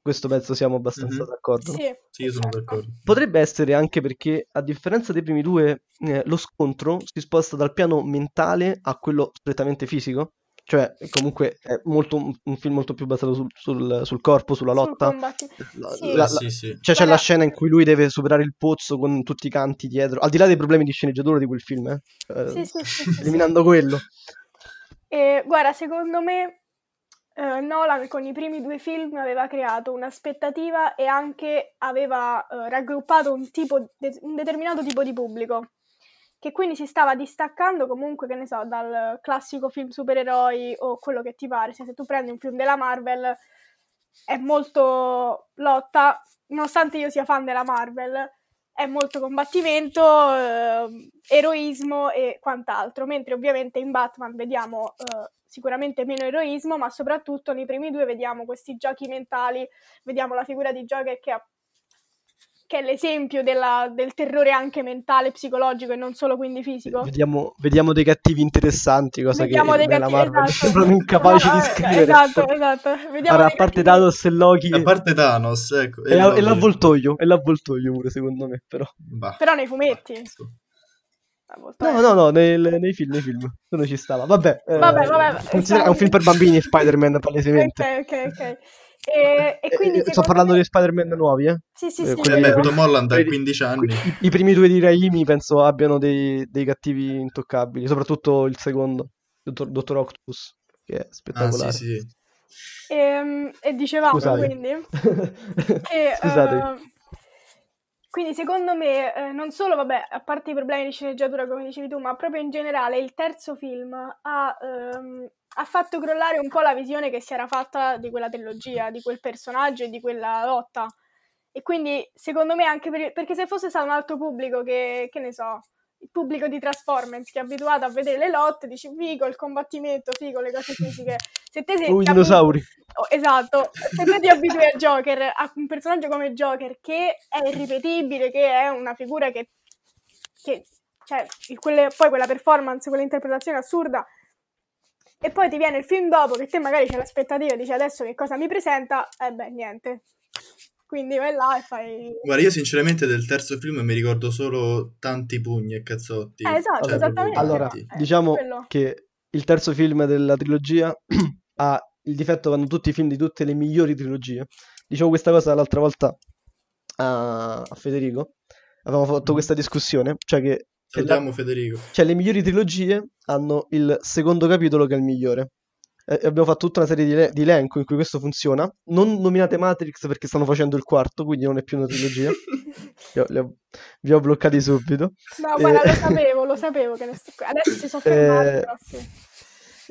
Questo penso siamo abbastanza mm-hmm. d'accordo. Sì, sì, sono d'accordo. Potrebbe essere anche perché, a differenza dei primi due, eh, lo scontro si sposta dal piano mentale a quello strettamente fisico. Cioè, comunque è molto, un film molto più basato sul, sul, sul corpo, sulla lotta. La, sì. La, sì, sì. Cioè, c'è la scena in cui lui deve superare il pozzo con tutti i canti dietro, al di là dei problemi di sceneggiatura di quel film, eh? eh eliminando quello. E, guarda, secondo me Uh, Nolan con i primi due film aveva creato un'aspettativa e anche aveva uh, raggruppato un, tipo de- un determinato tipo di pubblico che quindi si stava distaccando comunque, che ne so, dal classico film supereroi o quello che ti pare. Se, se tu prendi un film della Marvel è molto lotta, nonostante io sia fan della Marvel, è molto combattimento, eh, eroismo e quant'altro, mentre ovviamente in Batman vediamo eh, sicuramente meno eroismo, ma soprattutto nei primi due vediamo questi giochi mentali, vediamo la figura di Joker che, ha, che è l'esempio della, del terrore anche mentale, psicologico e non solo quindi fisico. Vediamo, vediamo dei cattivi interessanti, cosa vediamo che nella cattivi, Marvel esatto. sembrano incapaci no, di scrivere. Esatto, esatto. Vediamo allora, a parte Thanos e Loki... A parte Thanos, ecco. E, e, e l'avvoltoio, e l'avvoltoio pure secondo me, però. Bah. Però nei fumetti. Bah, No, no, no, nei, nei film, nei film. Non ci stava. Vabbè, vabbè, eh, vabbè diciamo... è un film per bambini Spider-Man, palesemente. Ok, ok, ok. E, e quindi, eh, sto parlando me... di Spider-Man nuovi, eh? Sì, sì, eh, sì. Quelli, Tom Holland ha 15 anni. I, I, primi due di Raimi penso abbiano dei, dei cattivi intoccabili, soprattutto il secondo, Dottor, Dottor Octopus, che è spettacolare. Ah, sì, sì. E, ehm, e dicevamo Scusate. quindi che, Scusate. Uh, quindi secondo me, eh, non solo, vabbè, a parte i problemi di sceneggiatura come dicevi tu, ma proprio in generale il terzo film ha, ehm, ha fatto crollare un po' la visione che si era fatta di quella trilogia, di quel personaggio e di quella lotta. E quindi secondo me anche per, perché se fosse stato un altro pubblico che, che ne so, il pubblico di Transformers che è abituato a vedere le lotte, dici figo il combattimento, figo le cose fisiche. Se te sei... Uh, dinosauri. Oh, esatto, se te ti abitui a Joker, a un personaggio come Joker che è irripetibile, che è una figura che... che cioè, quelle, poi quella performance, quell'interpretazione assurda, e poi ti viene il film dopo che te magari c'è l'aspettativa dici adesso che cosa mi presenta, e eh beh, niente. Quindi vai là e fai. Guarda, io sinceramente del terzo film mi ricordo solo tanti pugni e cazzotti. Eh, esatto, cioè, esattamente. Allora, eh, diciamo quello. che il terzo film della trilogia ha il difetto quando tutti i film di tutte le migliori trilogie. Dicevo questa cosa l'altra volta a, a Federico. Avevamo fatto mm. questa discussione, cioè che Salutiamo la... Federico. Cioè, le migliori trilogie hanno il secondo capitolo che è il migliore eh, abbiamo fatto tutta una serie di, le- di, elenco in cui questo funziona. Non nominate Matrix perché stanno facendo il quarto, quindi non è più una trilogia. li ho, li ho, vi ho bloccati subito. No, e... guarda, lo sapevo, lo sapevo che sto... adesso si sono fermati, eh... però sì.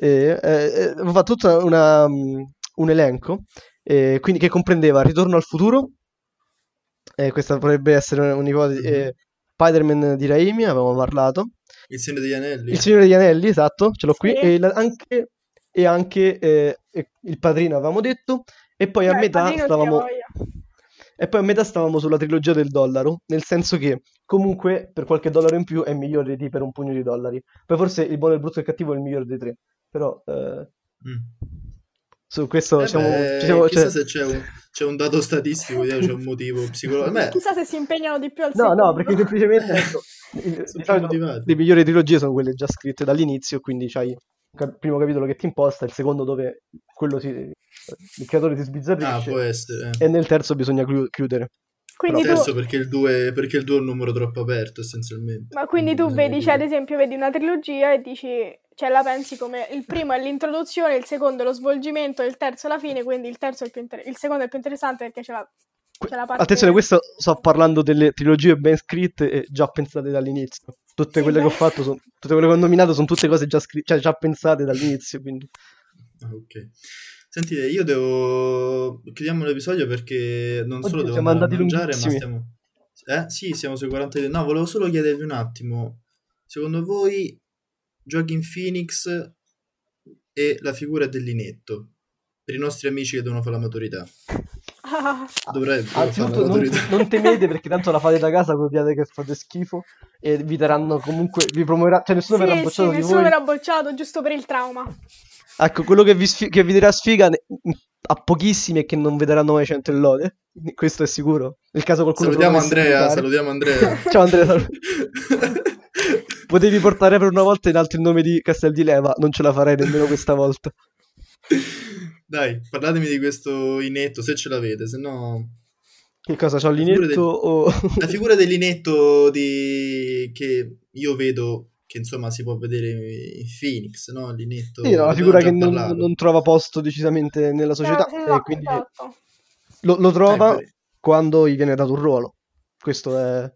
E, eh, ho fatto tutto una, um, un elenco eh, quindi, che comprendeva Ritorno al futuro, eh, questa potrebbe essere un'ipotesi, mm-hmm. eh, Spider-Man di Raimi, avevamo parlato. Il Signore degli Anelli. Il Signore degli Anelli, esatto, ce l'ho sì. qui. E la, anche e anche eh, il padrino avevamo detto e poi a Beh, metà stavamo e poi a metà stavamo sulla trilogia del dollaro nel senso che comunque per qualche dollaro in più è migliore di per un pugno di dollari poi forse il buono il brutto e il cattivo è il migliore dei tre però eh, mm. su questo eh siamo, beh, chissà cioè... se c'è un, c'è un, dato statistico c'è un motivo psicologico chissà se si impegnano di più al no secondo. no perché semplicemente ecco, le migliori trilogie sono quelle già scritte dall'inizio quindi c'hai primo capitolo che ti imposta, il secondo dove quello si, il creatore si sbizzarrisce. Ah, può essere. E nel terzo bisogna chiudere. Quindi Però... terzo perché il 2 perché il 2 è un numero troppo aperto essenzialmente. Ma quindi tu vedi, cioè, ad esempio, vedi una trilogia e dici, cioè la pensi come il primo è l'introduzione, il secondo è lo svolgimento, il terzo è la fine, quindi il terzo è il più inter... il secondo è il più interessante perché c'è la Parte... Attenzione, questo sto parlando delle trilogie ben scritte e già pensate dall'inizio. Tutte quelle che ho fatto, son... tutte quelle che ho nominato sono tutte cose già, scri... cioè, già pensate dall'inizio. Quindi. Ah, ok. Sentite, io devo. Chiudiamo l'episodio perché non Oddio, solo devo siamo andati mangiare, ma stiamo. Eh? Sì, siamo sui 40 No, volevo solo chiedervi un attimo. Secondo voi, Joaquin Phoenix e la figura dell'inetto per i nostri amici che devono fare la maturità. Dovrebbe Anzitutto non, non, temete perché tanto la fate da casa copiate che fate schifo e vi daranno comunque vi promuoverà cioè nessuno sì, verrà bocciato sì, di nessuno voi. verrà bocciato giusto per il trauma. Ecco quello che vi, sfi- che vi dirà sfiga a pochissimi è che non vedranno mai 100 e lode questo è sicuro. Nel caso qualcuno salutiamo Andrea salutiamo Andrea. Ciao Andrea sal- potevi portare per una volta in alto il nome di Castel di Leva non ce la farei nemmeno questa volta dai, parlatemi di questo inetto, se ce l'avete, se no... Che cosa, c'ho l'inetto del... o... La figura dell'inetto di... che io vedo, che insomma si può vedere in Phoenix, no? L'inetto... Sì, no, la figura che non, non, trova posto decisamente nella società, no, esatto, quindi esatto. lo, lo, trova eh, quando gli viene dato un ruolo. Questo è...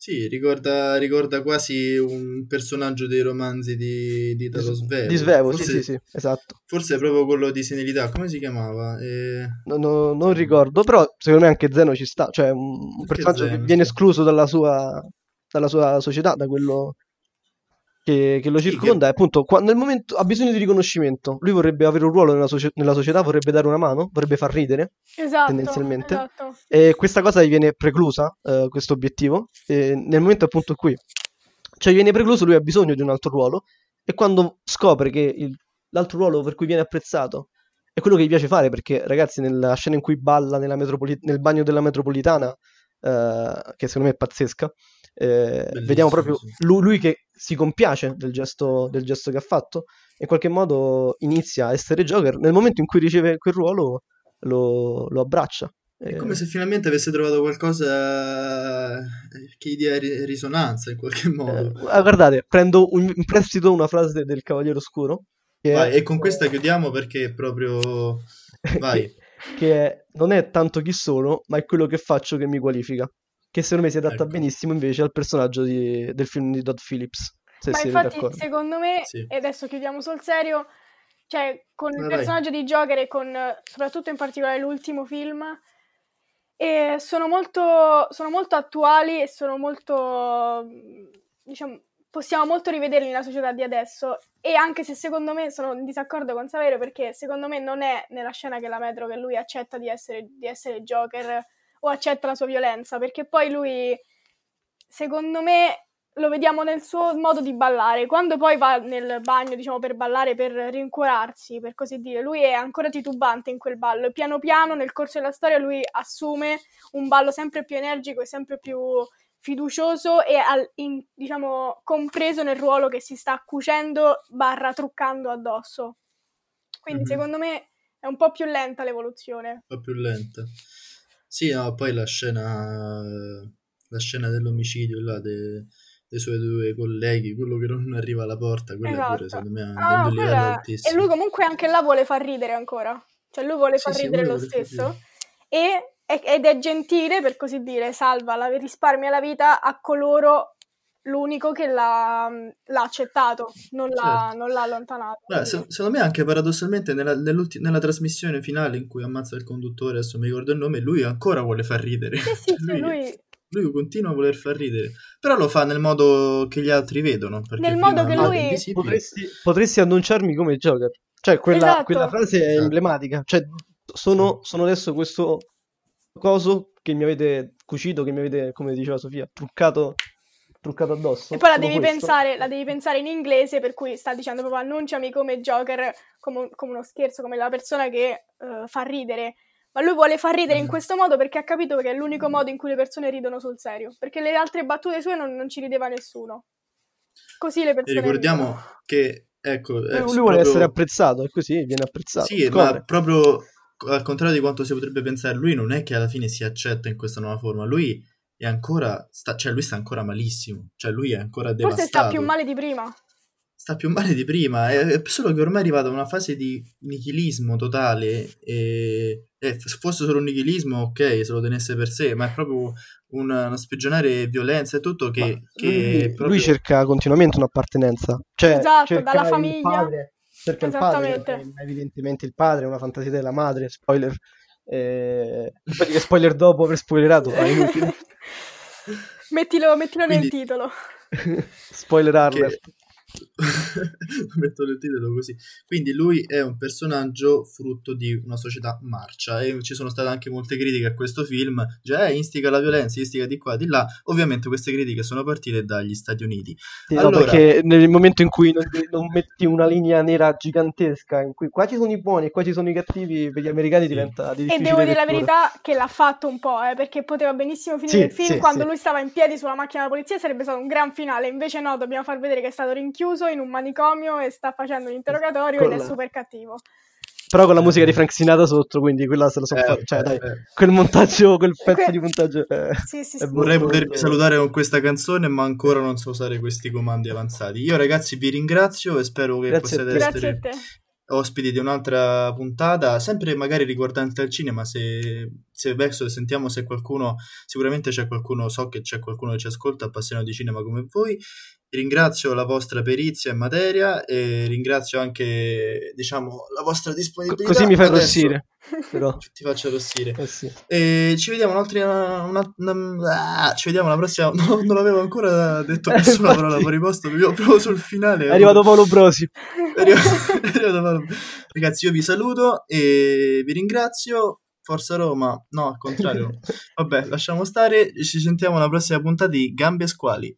Sì, ricorda, ricorda, quasi un personaggio dei romanzi di, di Italo Svevo. Di Svevo, forse, sì, sì, sì, esatto. Forse è proprio quello di senilità, come si chiamava? E... No, no, non ricordo, però secondo me anche Zeno ci sta, cioè un personaggio Zeno, che viene sì. escluso dalla sua, dalla sua società, da quello che, che lo circonda e appunto quando, nel momento ha bisogno di riconoscimento. Lui vorrebbe avere un ruolo nella, socia- nella, società vorrebbe dare una mano vorrebbe far ridere esatto, tendenzialmente. esatto. e questa cosa gli viene preclusa uh, questo obiettivo. Nel momento appunto qui cioè gli viene precluso lui ha bisogno di un altro ruolo. E quando scopre che il, l'altro ruolo per cui viene apprezzato è quello che gli piace fare perché ragazzi nella scena in cui balla metropoli- nel bagno della metropolitana uh, che secondo me è pazzesca eh, vediamo proprio lui, lui, che si compiace del gesto, del gesto, che ha fatto e in qualche modo inizia a essere Joker. Nel momento in cui riceve quel ruolo lo, lo abbraccia. È come se finalmente avesse trovato qualcosa eh, che gli dia risonanza in qualche modo. Eh, guardate, prendo un, in prestito una frase del Cavaliere Oscuro. Vai, è... E con questa chiudiamo perché è proprio... Vai. che è, non è tanto chi sono, ma è quello che faccio che mi qualifica che secondo me si adatta ecco. benissimo invece al personaggio di, del film di Todd Phillips. Se Ma infatti, d'accordo. secondo me, sì. e adesso chiudiamo sul serio, cioè con il personaggio di Joker e con soprattutto in particolare l'ultimo film, e sono, molto, sono molto attuali e sono molto, diciamo, possiamo molto rivederli nella società di adesso e anche se secondo me sono in disaccordo con Saverio perché secondo me non è nella scena che la Metro che lui accetta di essere, di essere Joker o accetta la sua violenza, perché poi lui, secondo me, lo vediamo nel suo modo di ballare. Quando poi va nel bagno, diciamo, per ballare, per rincuorarsi, per così dire, lui è ancora titubante in quel ballo. Piano piano, nel corso della storia, lui assume un ballo sempre più energico e sempre più fiducioso e al, in, diciamo compreso nel ruolo che si sta cucendo barra truccando addosso. Quindi mm-hmm. secondo me è un po' più lenta l'evoluzione. Un po' più lenta. Sì, no, poi la scena, la scena dell'omicidio là de, dei suoi due colleghi, quello che non arriva alla porta, quello esatto. pure secondo me ah, un livello altissimo. E lui comunque anche là vuole far ridere ancora, cioè lui vuole far sì, ridere lo stesso e, ed è gentile, per così dire, salva, la, risparmia la vita a coloro l'unico che l'ha, l'ha accettato, non l'ha, certo. non l'ha allontanato. Beh, se, secondo me anche paradossalmente nella, nella, trasmissione finale in cui ammazza il conduttore, adesso mi ricordo il nome, lui ancora vuole far ridere. Sì, sì, lui, sì, lui... lui, continua a voler far ridere, però lo fa nel modo che gli altri vedono. Nel modo che lui... Potresti, potresti, annunciarmi come Joker. Cioè, quella, esatto. quella frase è esatto. emblematica. Cioè, sono, sono adesso questo coso che mi avete cucito, che mi avete, come diceva Sofia, truccato truccato addosso. E poi la devi, pensare, la devi, pensare, in inglese, per cui sta dicendo proprio annunciami come Joker, come, come uno scherzo, come la persona che uh, fa ridere. Ma lui vuole far ridere in mm. questo modo perché ha capito che è l'unico modo in cui le persone ridono sul serio. Perché le altre battute sue non, non ci rideva nessuno. Così le persone. E ricordiamo ridono. che, ecco. Eh, lui proprio... vuole essere apprezzato e così viene apprezzato. Sì, Scopre. ma proprio al contrario di quanto si potrebbe pensare, lui non è che alla fine si accetta in questa nuova forma. Lui è ancora, sta, cioè lui sta ancora malissimo, cioè lui è ancora devastato. Forse sta più male di prima. Sta più male di prima, è, è solo che ormai è arrivato a una fase di nichilismo totale e, e se fosse solo un nichilismo ok, se lo tenesse per sé, ma è proprio una, una spigionare violenza e tutto che... che lui, proprio... lui, cerca continuamente un'appartenenza. Cioè, esatto, dalla famiglia. Padre, cerca il padre, evidentemente il padre, è una fantasia della madre, spoiler. Eh, spoiler dopo aver spoilerato, è inutile. mettilo, mettilo Quindi... nel titolo. Spoiler alert. metto il titolo così. Quindi lui è un personaggio frutto di una società marcia e ci sono state anche molte critiche a questo film, già eh, instiga la violenza, instiga di qua, di là. Ovviamente queste critiche sono partite dagli Stati Uniti. Sì, allora... no, perché nel momento in cui non, non, metti una linea nera gigantesca in cui qua ci sono i buoni e qua ci sono i cattivi, per gli americani sì. diventa di E devo dire la verità che l'ha fatto un po', eh, perché poteva benissimo finire sì, il film quando lui stava in piedi sulla macchina della polizia, sarebbe stato un gran finale, invece no, dobbiamo far vedere che è stato rinchiuso in un manicomio e sta facendo l'interrogatorio ed è super cattivo. Però con la musica di Frank Sinatra sotto, quindi quella se lo so eh, fare. Cioè, dai, eh. quel montaggio, quel pezzo que... di montaggio. Eh, sì, sì, sì. Vorrei potervi salutare con questa canzone, ma ancora non so usare questi comandi avanzati. Io, ragazzi, vi ringrazio e spero che Grazie possiate essere ospiti di un'altra puntata, sempre magari riguardante al cinema, se, se verso sentiamo se qualcuno, sicuramente c'è qualcuno, so che c'è qualcuno che ci ascolta appassionato di cinema come voi, ringrazio la vostra perizia in materia e ringrazio anche, diciamo, la vostra disponibilità. Così mi fai arrossire. Però. Ti faccio arrossire. Eh sì. E ci vediamo un'altra. Una, una, ah, ci vediamo la prossima. No, non l'avevo ancora detto nessuna parola fuori posto. Proprio sul finale. È arrivato Paolo Brosi. È arrivato, è arrivato Paolo. Ragazzi, io vi saluto e vi ringrazio. Forza Roma, no, al contrario. Vabbè, lasciamo stare. Ci sentiamo alla prossima puntata di Gambe Squali.